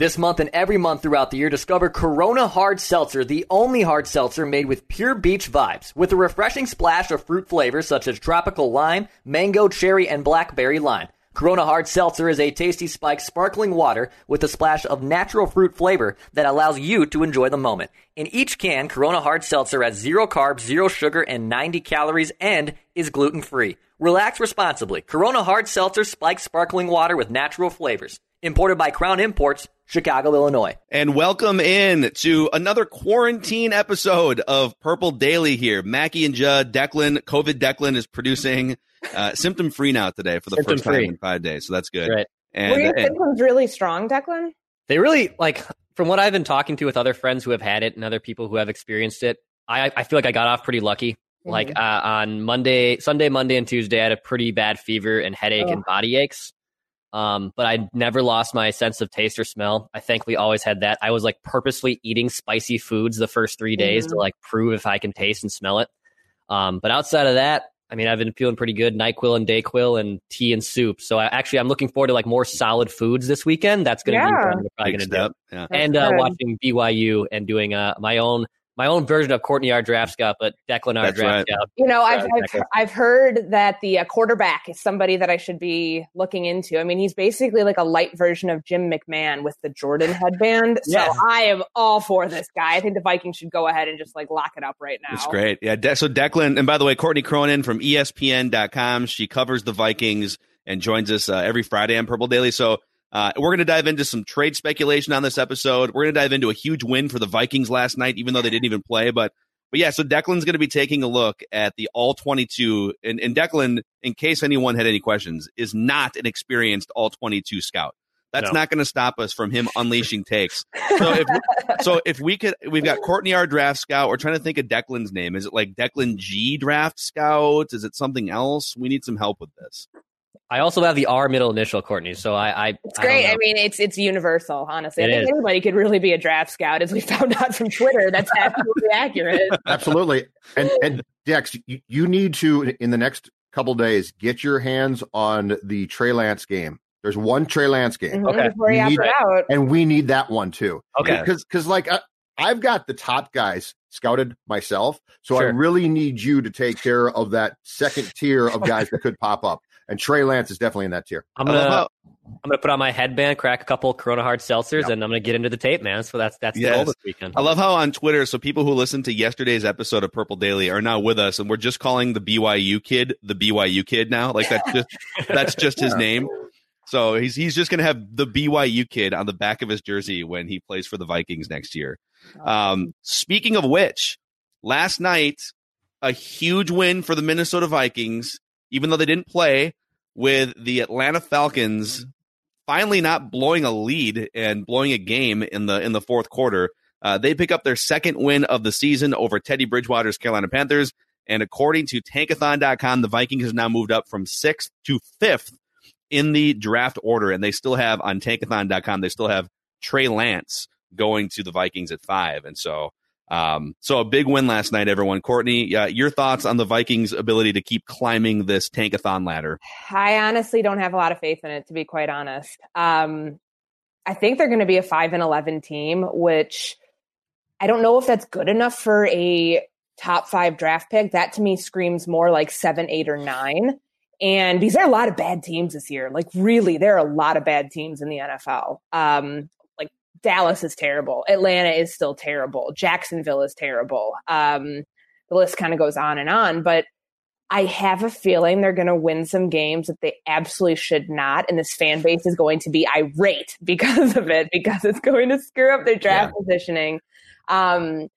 This month and every month throughout the year, discover Corona Hard Seltzer, the only hard seltzer made with pure beach vibes, with a refreshing splash of fruit flavors such as tropical lime, mango, cherry, and blackberry lime. Corona Hard Seltzer is a tasty spiked sparkling water with a splash of natural fruit flavor that allows you to enjoy the moment. In each can, Corona Hard Seltzer has zero carbs, zero sugar, and 90 calories and is gluten free. Relax responsibly. Corona Hard Seltzer spiked sparkling water with natural flavors. Imported by Crown Imports, Chicago, Illinois. And welcome in to another quarantine episode of Purple Daily here. Mackey and Judd, Declan, COVID Declan is producing uh, symptom free now today for the Symptom first free. time in five days. So that's good. Right. And, Were your and- symptoms really strong, Declan? They really like from what I've been talking to with other friends who have had it and other people who have experienced it. I I feel like I got off pretty lucky. Like uh, on Monday, Sunday, Monday, and Tuesday, I had a pretty bad fever and headache and body aches. Um, but I never lost my sense of taste or smell. I thankfully always had that. I was like purposely eating spicy foods the first three days to like prove if I can taste and smell it. Um, but outside of that, I mean, I've been feeling pretty good. Nyquil and Dayquil and tea and soup. So I actually I'm looking forward to like more solid foods this weekend. That's going to be Yeah. what I'm probably going to do. Yeah. and uh, watching BYU and doing uh, my own my own version of Courtney R. Draft Scout, but Declan R. That's Draft right. Scout. You know, I've, I've, I've heard that the uh, quarterback is somebody that I should be looking into. I mean, he's basically like a light version of Jim McMahon with the Jordan headband. So I am all for this guy. I think the Vikings should go ahead and just like lock it up right now. It's great. Yeah. De- so Declan, and by the way, Courtney Cronin from ESPN.com. She covers the Vikings and joins us uh, every Friday on Purple Daily. So uh, we're going to dive into some trade speculation on this episode. We're going to dive into a huge win for the Vikings last night, even though they didn't even play. But but yeah, so Declan's going to be taking a look at the all 22. And, and Declan, in case anyone had any questions, is not an experienced all 22 scout. That's No. not going to stop us from him unleashing takes. So if so if we could, we've got Courtney R draft scout. We're trying to think of Declan's name. Is it like Declan G draft scout? Is it something else? We need some help with this. I also have the R middle initial, Courtney. So I, I It's I don't great. know. I, mean, it's it's universal. Honestly, It I think is. anybody could really be a draft scout, as we found out from Twitter. That's absolutely accurate. Absolutely. And and Dex, you, you need to in the next couple days get your hands on the Trey Lance game. There's one Trey Lance game, mm-hmm. Okay. Before You need- out. and we need that one too. Okay. Because because like I, I've got the top guys scouted myself, so I really need you to take care of that second tier of guys that could pop up. And Trey Lance is definitely in that tier. I'm gonna how- I'm gonna put on my headband, crack a couple Corona Hard seltzers, and I'm gonna get into the tape, man. So that's that's the Yes. goal this weekend. I love how on Twitter, so people who listened to yesterday's episode of Purple Daily are now with us, and we're just calling the BYU kid the BYU kid now. Like that's just that's just his name. So he's he's just gonna have the BYU kid on the back of his jersey when he plays for the Vikings next year. Um, speaking of which, last night a huge win for the Minnesota Vikings, even though they didn't play with the Atlanta Falcons finally not blowing a lead and blowing a game in the in the fourth quarter. Uh, they pick up their second win of the season over Teddy Bridgewater's Carolina Panthers. And according to Tankathon.com, the Vikings has now moved up from sixth to fifth in the draft order. And they still have on Tankathon.com, they still have Trey Lance going to the Vikings at five. And so, um, so a big win last night, everyone. Courtney, uh, your thoughts on the Vikings' ability to keep climbing this Tankathon ladder? I honestly don't have a lot of faith in it, to be quite honest. Um, I think they're going to be a five and eleven team, which I don't know if that's good enough for a top five draft pick. That to me screams more like seven, eight, or nine. And these are a lot of bad teams this year. Like really, there are a lot of bad teams in the NFL. Um, Dallas is terrible. Atlanta is still terrible. Jacksonville is terrible. Um, the list kind of goes on and on, but I have a feeling they're going to win some games that they absolutely should not. And this fan base is going to be irate because of it, because it's going to screw up their draft yeah. positioning. Um,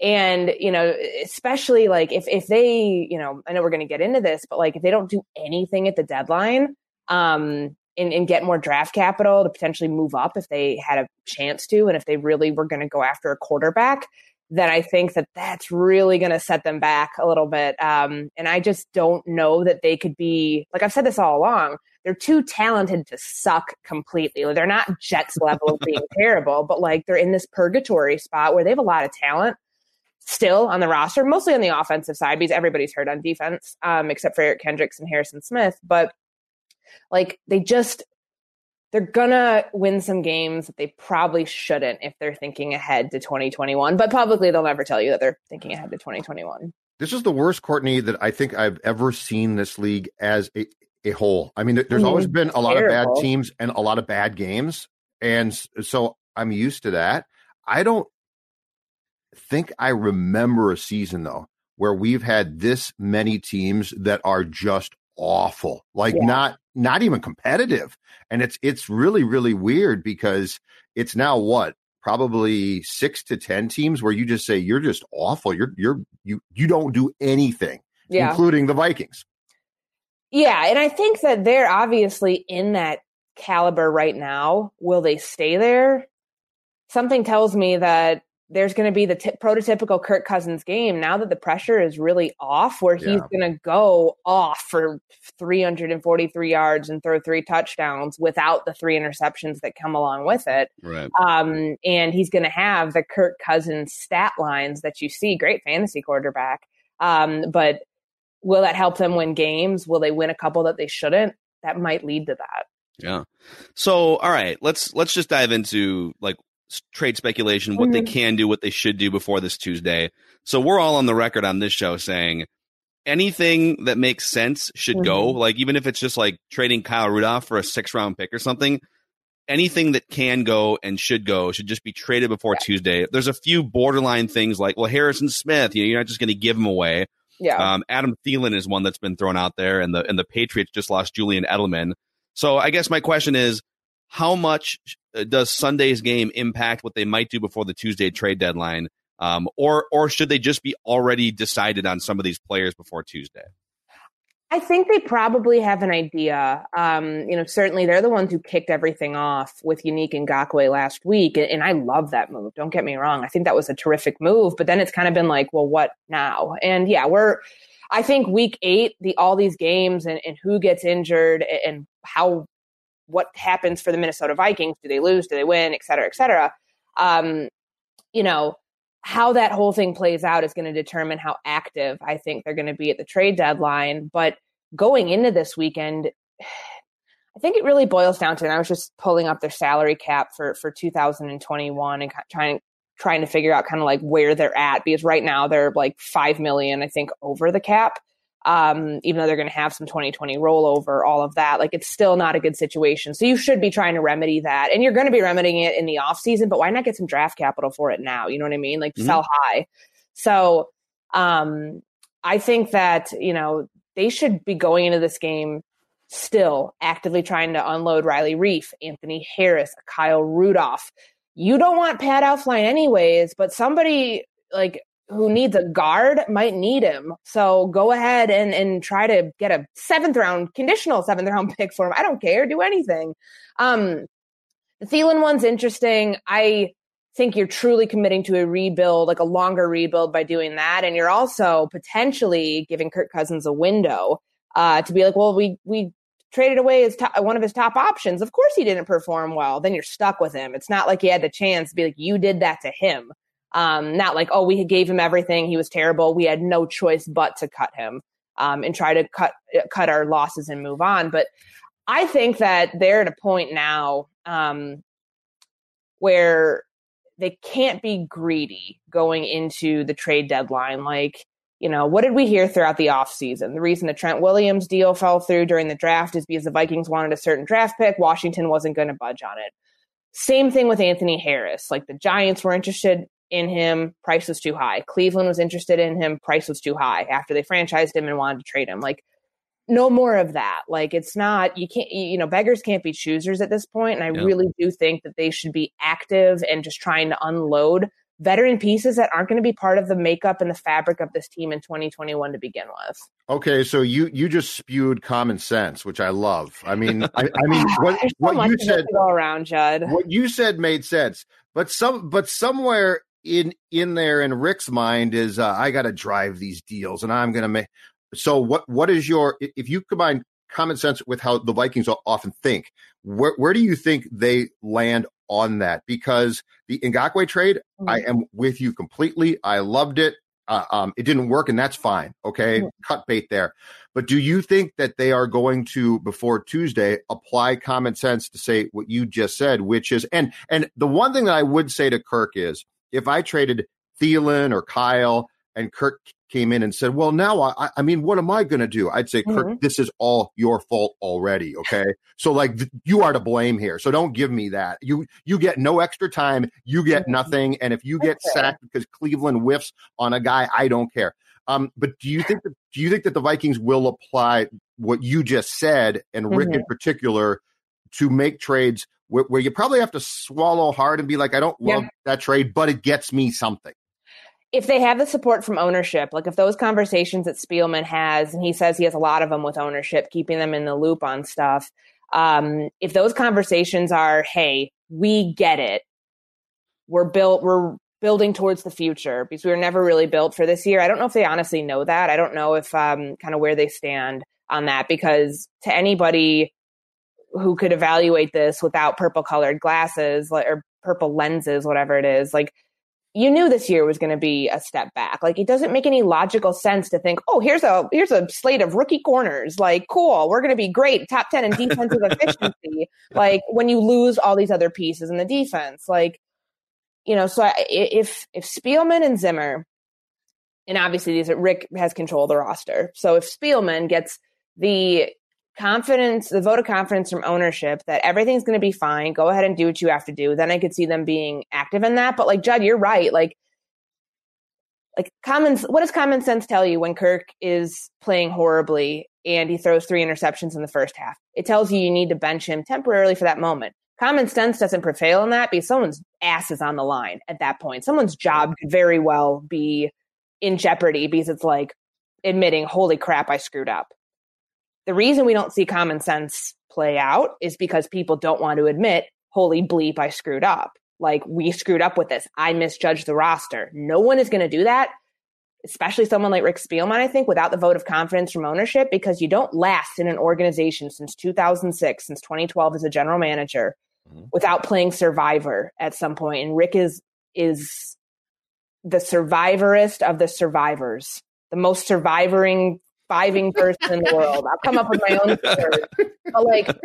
and, you know, especially like if, if they, you know, I know we're going to get into this, but like if they don't do anything at the deadline, um, and, and get more draft capital to potentially move up if they had a chance to, and if they really were going to go after a quarterback, then I think that that's really going to set them back a little bit. Um, and I just don't know that they could be, like I've said this all along, they're too talented to suck completely. Like, they're not Jets level of being terrible, but like they're in this purgatory spot where they have a lot of talent still on the roster, mostly on the offensive side because everybody's hurt on defense, um, except for Eric Kendricks and Harrison Smith. But like they just they're gonna win some games that they probably shouldn't if they're thinking ahead to 2021. But publicly, they'll never tell you that they're thinking ahead to 2021. This is the worst, Courtney, that I think I've ever seen this league as a, a whole. I mean, there's mm-hmm. always been a lot Terrible. of bad teams and a lot of bad games, and so I'm used to that. I don't think I remember a season though where we've had this many teams that are just awful, like yeah. not not even competitive. And it's it's really really weird because it's now what probably six to ten teams where you just say you're just awful. You're you're you you don't do anything, yeah. including the Vikings. Yeah, and I think that they're obviously in that caliber right now. Will they stay there? Something tells me that there's going to be the t- prototypical Kirk Cousins game now that the pressure is really off, where he's yeah. going to go off for 343 yards and throw three touchdowns without the three interceptions that come along with it. Right. Um, and he's going to have the Kirk Cousins stat lines that you see. Great fantasy quarterback. Um, but will that help them win games? Will they win a couple that they shouldn't? That might lead to that. Yeah. So, all right, let's let's just dive into like trade speculation, what mm-hmm. they can do, what they should do before this Tuesday. So we're all on the record on this show saying anything that makes sense should mm-hmm. go. Like even if it's just like trading Kyle Rudolph for a six round pick or something, anything that can go and should go should just be traded before yeah. Tuesday. There's a few borderline things like, well, Harrison Smith, you know, you're not just going to give him away. Yeah. Um, Adam Thielen is one that's been thrown out there, and the and the Patriots just lost Julian Edelman. So I guess my question is, how much uh, does Sunday's game impact what they might do before the Tuesday trade deadline? Um, or or should they just be already decided on some of these players before Tuesday? I think they probably have an idea. Um, you know, certainly they're the ones who kicked everything off with Yannick Ngakoue last week, and, and I love that move. Don't get me wrong; I think that was a terrific move. But then it's kind of been like, well, what now? And yeah, we're. I think week eight, the all these games and, and who gets injured and how what happens for the Minnesota Vikings. Do they lose? Do they win? Et cetera, et cetera. Um, you know, how that whole thing plays out is going to determine how active I think they're going to be at the trade deadline. But going into this weekend, I think it really boils down to, and I was just pulling up their salary cap for, for 2021 and trying, trying to figure out kind of like where they're at because right now they're like 5 million, I think, over the cap um, even though they're going to have some 2020 rollover, all of that. Like it's still not a good situation. So you should be trying to remedy that. And you're going to be remedying it in the off season, but why not get some draft capital for it now? You know what I mean? Like mm-hmm. sell high. So um, I think that, you know, they should be going into this game still actively trying to unload Riley Reiff, Anthony Harris, Kyle Rudolph. You don't want Pat Elflein anyways, but somebody like who needs a guard might need him. So go ahead and, and try to get a seventh round, conditional seventh round pick for him. I don't care. Do anything. Um, the Thielen one's interesting. I think you're truly committing to a rebuild, like a longer rebuild by doing that. And you're also potentially giving Kirk Cousins a window uh, to be like, well, we, we traded away his top, one of his top options. Of course he didn't perform well. Then you're stuck with him. It's not like he had the chance to be like, you did that to him. Um, not like, oh, we gave him everything. He was terrible. We had no choice but to cut him um, and try to cut cut our losses and move on. But I think that they're at a point now um, where they can't be greedy going into the trade deadline. Like, you know, what did we hear throughout the offseason? The reason the Trent Williams deal fell through during the draft is because the Vikings wanted a certain draft pick. Washington wasn't going to budge on it Same thing with Anthony Harris. Like the Giants were interested in him, price was too high. Cleveland was interested in him, price was too high after they franchised him and wanted to trade him. Like no more of that. Like it's not you can't you know beggars can't be choosers at this point. point, and I yeah. really do think that they should be active and just trying to unload veteran pieces that aren't going to be part of the makeup and the fabric of this team in 2021 to begin with. Okay, so you you just spewed common sense, which I love. I mean, I, I mean, what, so what you said go around, Judd. What you said made sense, but some but somewhere in in there in Rick's mind is uh, I got to drive these deals, and I'm going to make. So what what is your if you combine common sense with how the Vikings often think, where where do you think they land on that? Because the Ngakoue trade, mm-hmm. I am with you completely. I loved it. Uh, um, it didn't work, and that's fine. Okay, mm-hmm. cut bait there. But do you think that they are going to before Tuesday apply common sense to say what you just said, which is and and the one thing that I would say to Kirk is if I traded Thielen or Kyle and Kirk came in and said, "Well, now I, I mean, what am I going to do?" I'd say, mm-hmm. "Kirk, this is all your fault already." Okay, so like th- you are to blame here. So don't give me that. You you get no extra time. You get mm-hmm. nothing. And if you get okay. sacked because Cleveland whiffs on a guy, I don't care. Um, but do you think that do you think that the Vikings will apply what you just said and Rick mm-hmm. in particular to make trades where, where, you probably have to swallow hard and be like, I don't love yeah. that trade, but it gets me something? if they have the support from ownership, like if those conversations that Spielman has, and he says he has a lot of them with ownership, keeping them in the loop on stuff. Um, if those conversations are, hey, we get it, we're built, we're building towards the future because we were never really built for this year. I don't know if they honestly know that. I don't know if um, kind of where they stand on that because to anybody who could evaluate this without purple colored glasses or purple lenses, whatever it is, like you knew this year was going to be a step back. Like it doesn't make any logical sense to think, oh, here's a here's a slate of rookie corners. Like, cool, we're going to be great, top ten in defensive efficiency. Like when you lose all these other pieces in the defense, like you know. So if if Spielman and Zimmer, and obviously these are, Rick has control of the roster. So if Spielman gets the confidence, the vote of confidence from ownership that everything's going to be fine. Go ahead and do what you have to do. Then I could see them being active in that. But like Judd, you're right. Like, like common, what does common sense tell you when Kirk is playing horribly and he throws three interceptions in the first half? It tells you you need to bench him temporarily for that moment. Common sense doesn't prevail in that because someone's ass is on the line at that point. Someone's job could very well be in jeopardy because it's like admitting, holy crap, I screwed up the reason we don't see common sense play out is because people don't want to admit, holy bleep, I screwed up. Like, we screwed up with this. I misjudged the roster. No one is going to do that, especially someone like Rick Spielman, I think, without the vote of confidence from ownership, because you don't last in an organization since 2006, since 2012 as a general manager, mm-hmm. without playing survivor at some point. And Rick is, is the survivorist of the survivors, the most survivoring surviving person in the world. I'll come up with my own word. But like,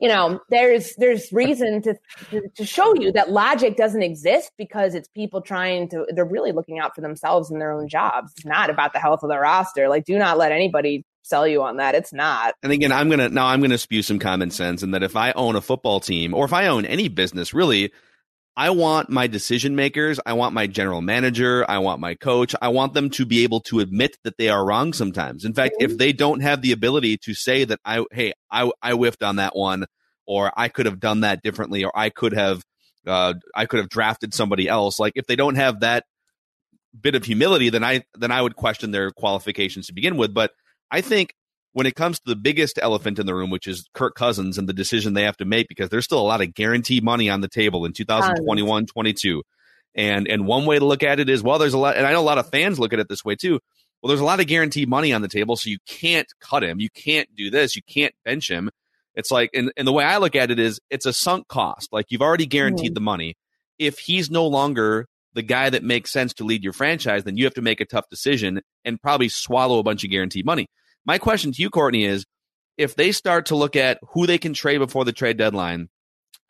you know, there's there's reason to, to, to show you that logic doesn't exist because it's people trying to. They're really looking out for themselves and their own jobs. It's not about the health of the roster. Like, do not let anybody sell you on that. It's not. And again, I'm gonna now I'm gonna spew some common sense and that if I own a football team or if I own any business, really, I want my decision makers, I want my general manager, I want my coach, I want them to be able to admit that they are wrong sometimes. In fact, if they don't have the ability to say that I hey, I I whiffed on that one or I could have done that differently or I could have uh I could have drafted somebody else, like if they don't have that bit of humility, then I then I would question their qualifications to begin with, but I think when it comes to the biggest elephant in the room, which is Kirk Cousins and the decision they have to make, because there's still a lot of guaranteed money on the table in 2021, 22. And, and one way to look at it is, well, there's a lot, and I know a lot of fans look at it this way too. Well, there's a lot of guaranteed money on the table, so you can't cut him. You can't do this. You can't bench him. It's like, and, and the way I look at it is, it's a sunk cost. Like you've already guaranteed mm-hmm. the money. If he's no longer the guy that makes sense to lead your franchise, then you have to make a tough decision and probably swallow a bunch of guaranteed money. My question to you, Courtney, is if they start to look at who they can trade before the trade deadline,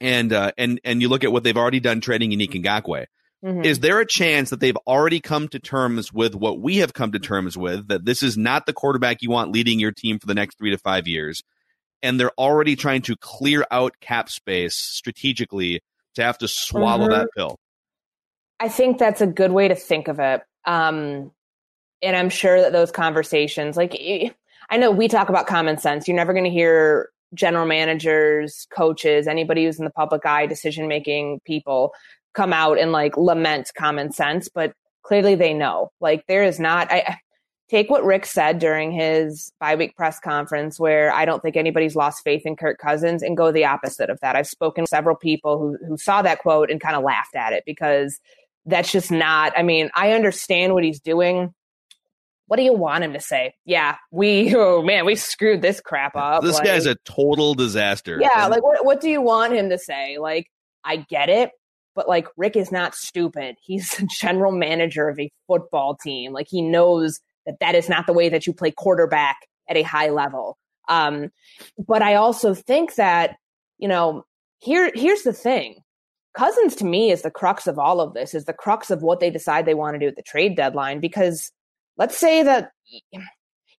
and uh, and and you look at what they've already done trading Yannick Ngakoue, mm-hmm. is there a chance that they've already come to terms with what we have come to terms with that this is not the quarterback you want leading your team for the next three to five years, and they're already trying to clear out cap space strategically to have to swallow mm-hmm. that pill. I think that's a good way to think of it. Um, and I'm sure that those conversations, like I know we talk about common sense. You're never going to hear general managers, coaches, anybody who's in the public eye, decision making people come out and like lament common sense, but clearly they know. Like there is not. I take what Rick said during his bye week press conference, where I don't think anybody's lost faith in Kirk Cousins, and go the opposite of that. I've spoken to several people who who saw that quote and kind of laughed at it because that's just not. I mean, I understand what he's doing what do you want him to say? Yeah, we oh man, we screwed this crap up. This like, guy's a total disaster. Yeah, like what what do you want him to say? Like, I get it, but like Rick is not stupid. He's the general manager of a football team. Like he knows that that is not the way that you play quarterback at a high level. Um, but I also think that you know here here's the thing. Cousins to me is the crux of all of this. Is the crux of what they decide they want to do at the trade deadline because let's say that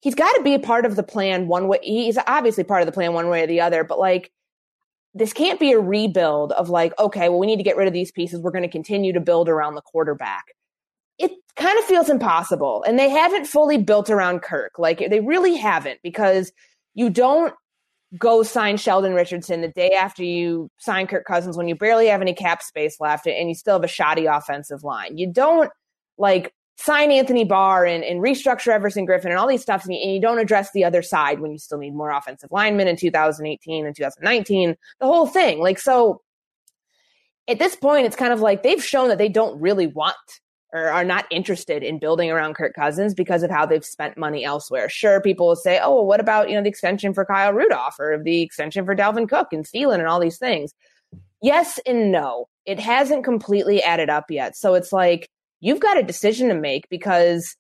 he's got to be a part of the plan one way. He's obviously part of the plan one way or the other, but like this can't be a rebuild of like, okay, well, we need to get rid of these pieces. We're going to continue to build around the quarterback. It kind of feels impossible. And they haven't fully built around Kirk. Like they really haven't because you don't go sign Sheldon Richardson the day after you sign Kirk Cousins when you barely have any cap space left and you still have a shoddy offensive line. You don't like sign Anthony Barr and, and restructure Everson Griffen and all these stuff, and you, and you, don't address the other side when you still need more offensive linemen in 2018 and 2019, the whole thing. Like, so at this point, it's kind of like they've shown that they don't really want or are not interested in building around Kirk Cousins because of how they've spent money elsewhere. Sure, people will say, oh, well, what about, you know, the extension for Kyle Rudolph or the extension for Dalvin Cook and Thielen and all these things? Yes and no. It hasn't completely added up yet. So it's like, you've got a decision to make because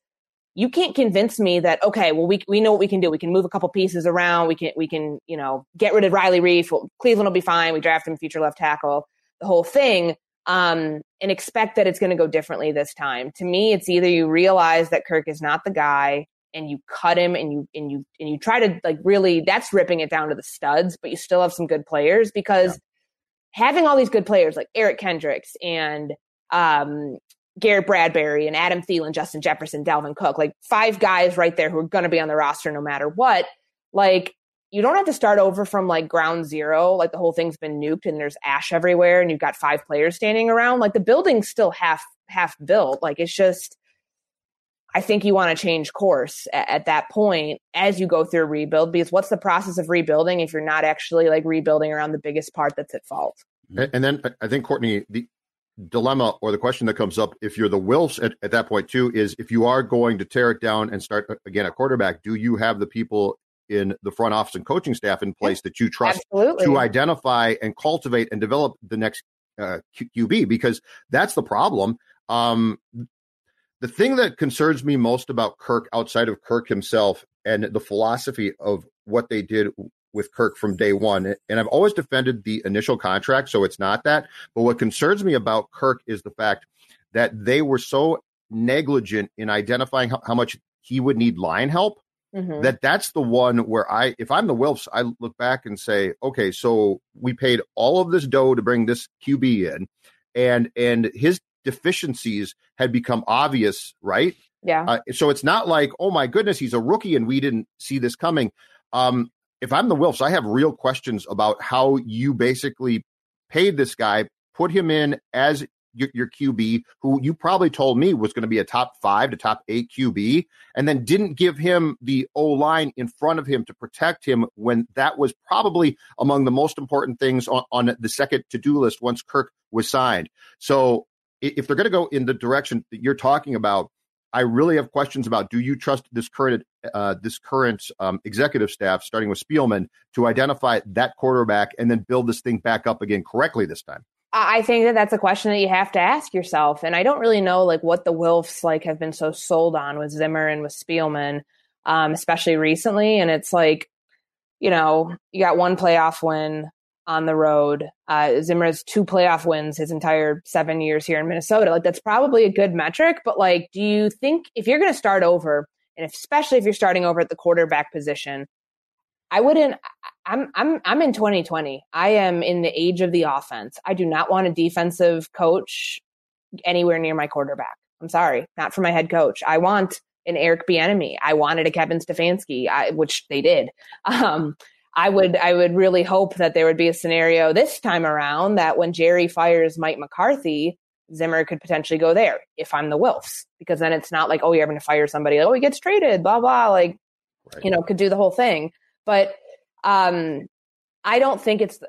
you can't convince me that okay, well we we know what we can do. We can move a couple pieces around. We can we can you know get rid of Riley Reiff. Well, Cleveland will be fine. We draft him future left tackle. The whole thing. Um, and expect that it's going to go differently this time. To me, it's either you realize that Kirk is not the guy and you cut him and you and you and you try to like really that's ripping it down to the studs, but you still have some good players because yeah. having all these good players like Eric Kendricks and um, Garrett Bradbury and Adam Thielen, Justin Jefferson, Dalvin Cook, like five guys right there who are going to be on the roster no matter what. Like, you don't have to start over from like ground zero. Like the whole thing's been nuked and there's ash everywhere and you've got five players standing around. Like the building's still half half built. Like it's just, I think you want to change course at, at that point as you go through rebuild because what's the process of rebuilding if you're not actually like rebuilding around the biggest part that's at fault? And then I think Courtney, the dilemma or the question that comes up if you're the Wilfs at, at that point too is if you are going to tear it down and start again at quarterback, do you have the people in the front office and coaching staff in place that you trust Absolutely. to identify and cultivate and develop the next uh, QB? Because that's the problem. Um, the thing that concerns me most about Kirk outside of Kirk himself and the philosophy of what they did with Kirk from day one. And I've always defended the initial contract, so it's not that. But what concerns me about Kirk is the fact that they were so negligent in identifying how, how much he would need line help. Mm-hmm. That that's the one where I, if I'm the Wilfs, I look back and say, okay, so we paid all of this dough to bring this QB in, and and his deficiencies had become obvious, right? Yeah. Uh, so it's not like, oh my goodness, he's a rookie and we didn't see this coming. Um, if I'm the Wilfs, I have real questions about how you basically paid this guy, put him in as your, your, QB, who you probably told me was going to be a top five to top eight QB, and then didn't give him the O line in front of him to protect him when that was probably among the most important things on, on the second to do list once Kirk was signed. So if they're going to go in the direction that you're talking about, I really have questions about do you trust this current uh, this current um, executive staff, starting with Spielman, to identify that quarterback and then build this thing back up again correctly this time? I think that that's a question that you have to ask yourself, and I don't really know like what the Wilfs like have been so sold on with Zimmer and with Spielman, um, especially recently. And it's like, you know, you got one playoff win on the road. Uh, has two playoff wins his entire seven years here in Minnesota. Like that's probably a good metric, but like, do you think if you're going to start over, and especially if you're starting over at the quarterback position, I wouldn't. I'm I'm I'm in 2020. I am in the age of the offense. I do not want a defensive coach anywhere near my quarterback. I'm sorry, not for my head coach. I want an Eric Bieniemy. I wanted a Kevin Stefanski, I, which they did. Um, I would I would really hope that there would be a scenario this time around that when Jerry fires Mike McCarthy, Zimmer could potentially go there if I'm the Wilfs, because then it's not like oh you're going to fire somebody oh he gets traded blah blah like right. you know could do the whole thing. But um, I don't think it's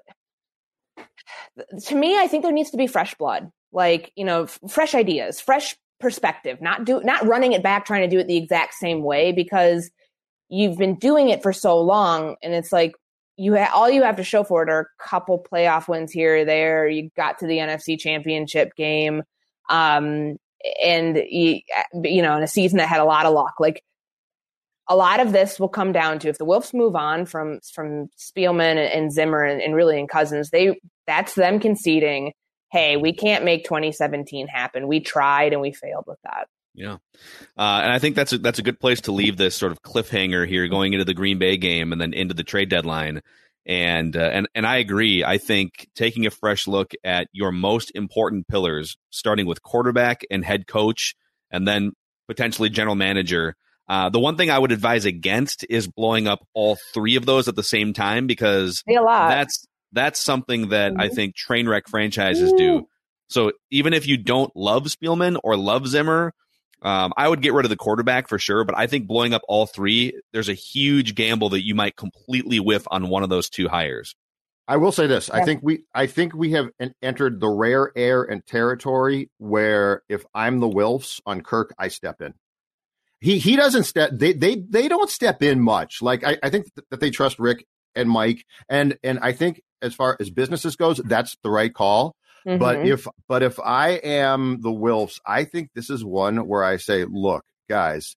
to me. I think there needs to be fresh blood, like you know, f- fresh ideas, fresh perspective. Not do not running it back, trying to do it the exact same way because you've been doing it for so long, and it's like you ha- all you have to show for it are a couple playoff wins here or there. You got to the NFC Championship game, um, and you, you know, in a season that had a lot of luck. Like a lot of this will come down to if the Wilfs move on from from Spielman and, Zimmer and, and really in Cousins, they that's them conceding, hey, we can't make 2017 happen. We tried and we failed with that. Yeah, uh, and I think that's a, that's a good place to leave this sort of cliffhanger here, going into the Green Bay game and then into the trade deadline. And uh, and and I agree. I think taking a fresh look at your most important pillars, starting with quarterback and head coach, and then potentially general manager, uh, the one thing I would advise against is blowing up all three of those at the same time because that's that's something that mm-hmm. I think train wreck franchises do. So even if you don't love Spielman or love Zimmer, um, I would get rid of the quarterback for sure. But I think blowing up all three, there's a huge gamble that you might completely whiff on one of those two hires. I will say this: yeah. I think we, I think we have entered the rare air and territory where if I'm the Wilfs on Kirk, I step in he he doesn't step they they they don't step in much. Like I, I think that they trust Rick and Mike and and I think as far as businesses goes, that's the right call. Mm-hmm. But if but if I am the Wilfs, I think this is one where I say, look, guys,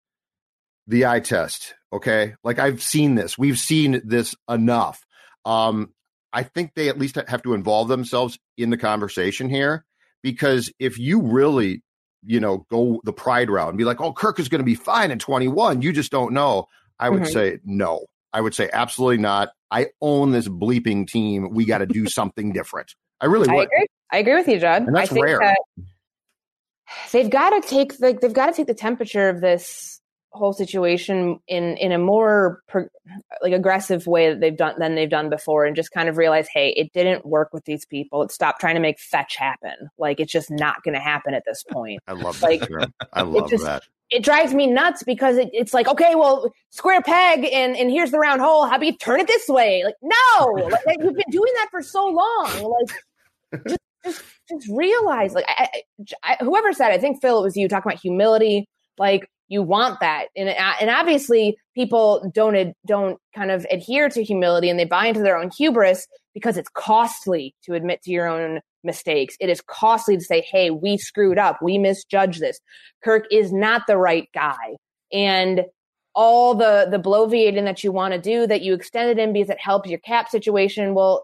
the eye test, okay? Like I've seen this. We've seen this enough. Um, I think they at least have to involve themselves in the conversation here because if you really you know, go the pride route and be like, oh, Kirk is going to be fine in 21. You just don't know. I would mm-hmm. say no. I would say absolutely not. I own this bleeping team. We got to do something different. I really would. I agree. I agree with you, Judd. And that's I think rare. That they've got to take the, they've got to take the temperature of this whole situation in in a more pro, like aggressive way that they've done than they've done before and just kind of realize hey it didn't work with these people. It stopped trying to make fetch happen. Like it's just not going to happen at this point. I love like, that i love just, that. it drives me nuts because it, it's like okay well square peg and and here's the round hole. How about you turn it this way? Like no! Like, you've been doing that for so long. Like just just, just realize like I, I, whoever said i think phil it was you talking about humility. Like you want that. And uh, and obviously people don't don't kind of adhere to humility and they buy into their own hubris because it's costly to admit to your own mistakes. It is costly to say hey we screwed up. We misjudged this. Kirk is not the right guy. And all the the bloviating that you want to do that you extended in because it helps your cap situation well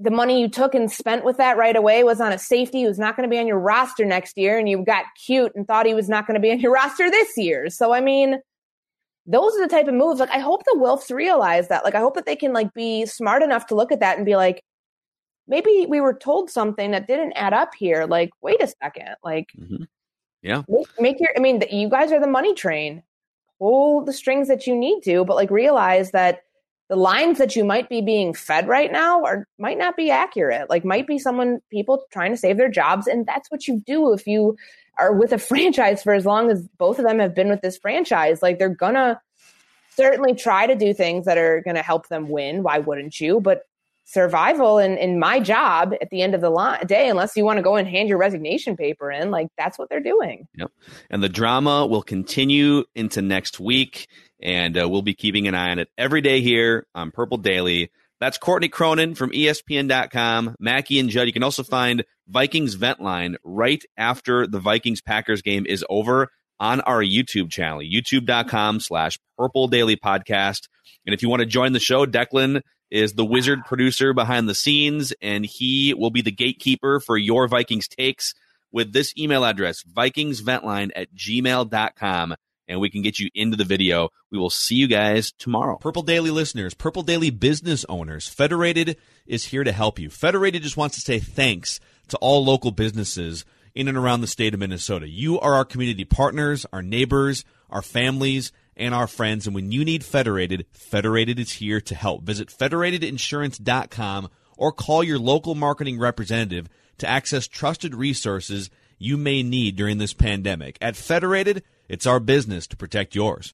the money you took and spent with that right away was on a safety who's not going to be on your roster next year, and you got cute and thought he was not going to be on your roster this year. So, I mean, those are the type of moves. Like, I hope the Wilfs realize that. Like, I hope that they can like be smart enough to look at that and be like, maybe we were told something that didn't add up here. Like, wait a second. Like, mm-hmm. yeah, make, make your. I mean, you guys are the money train. Pull the strings that you need to, but like realize that the lines that you might be being fed right now are might not be accurate. Like might be someone people trying to save their jobs and that's what you do if you are with a franchise for as long as both of them have been with this franchise. Like they're gonna certainly try to do things that are gonna help them win why wouldn't you? But survival and in my job at the end of the line, day unless you want to go and hand your resignation paper in like that's what they're doing. Yep. And the drama will continue into next week and uh, we'll be keeping an eye on it every day here on Purple Daily. That's Courtney Cronin from ESPN.com. Mackey and Judd. You can also find Vikings Vent Line right after the Vikings Packers game is over on our YouTube channel, youtube.com slash Purple Daily Podcast. And if you want to join the show, Declan is the wizard producer behind the scenes, and he will be the gatekeeper for your Vikings takes with this email address, vikingsventline at gmail.com and we can get you into the video. We will see you guys tomorrow. Purple Daily listeners, Purple Daily business owners, Federated is here to help you. Federated just wants to say thanks to all local businesses in and around the state of Minnesota. You are our community partners, our neighbors, our families, and our friends. And when you need Federated, Federated is here to help. Visit federatedinsurance.com or call your local marketing representative to access trusted resources you may need during this pandemic. At Federated, it's our business to protect yours.